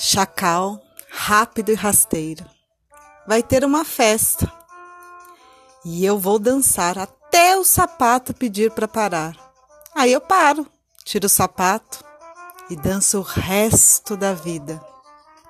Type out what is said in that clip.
Chacal, rápido e rasteiro. Vai ter uma festa. E eu vou dançar até o sapato pedir para parar. Aí eu paro, tiro o sapato e danço o resto da vida.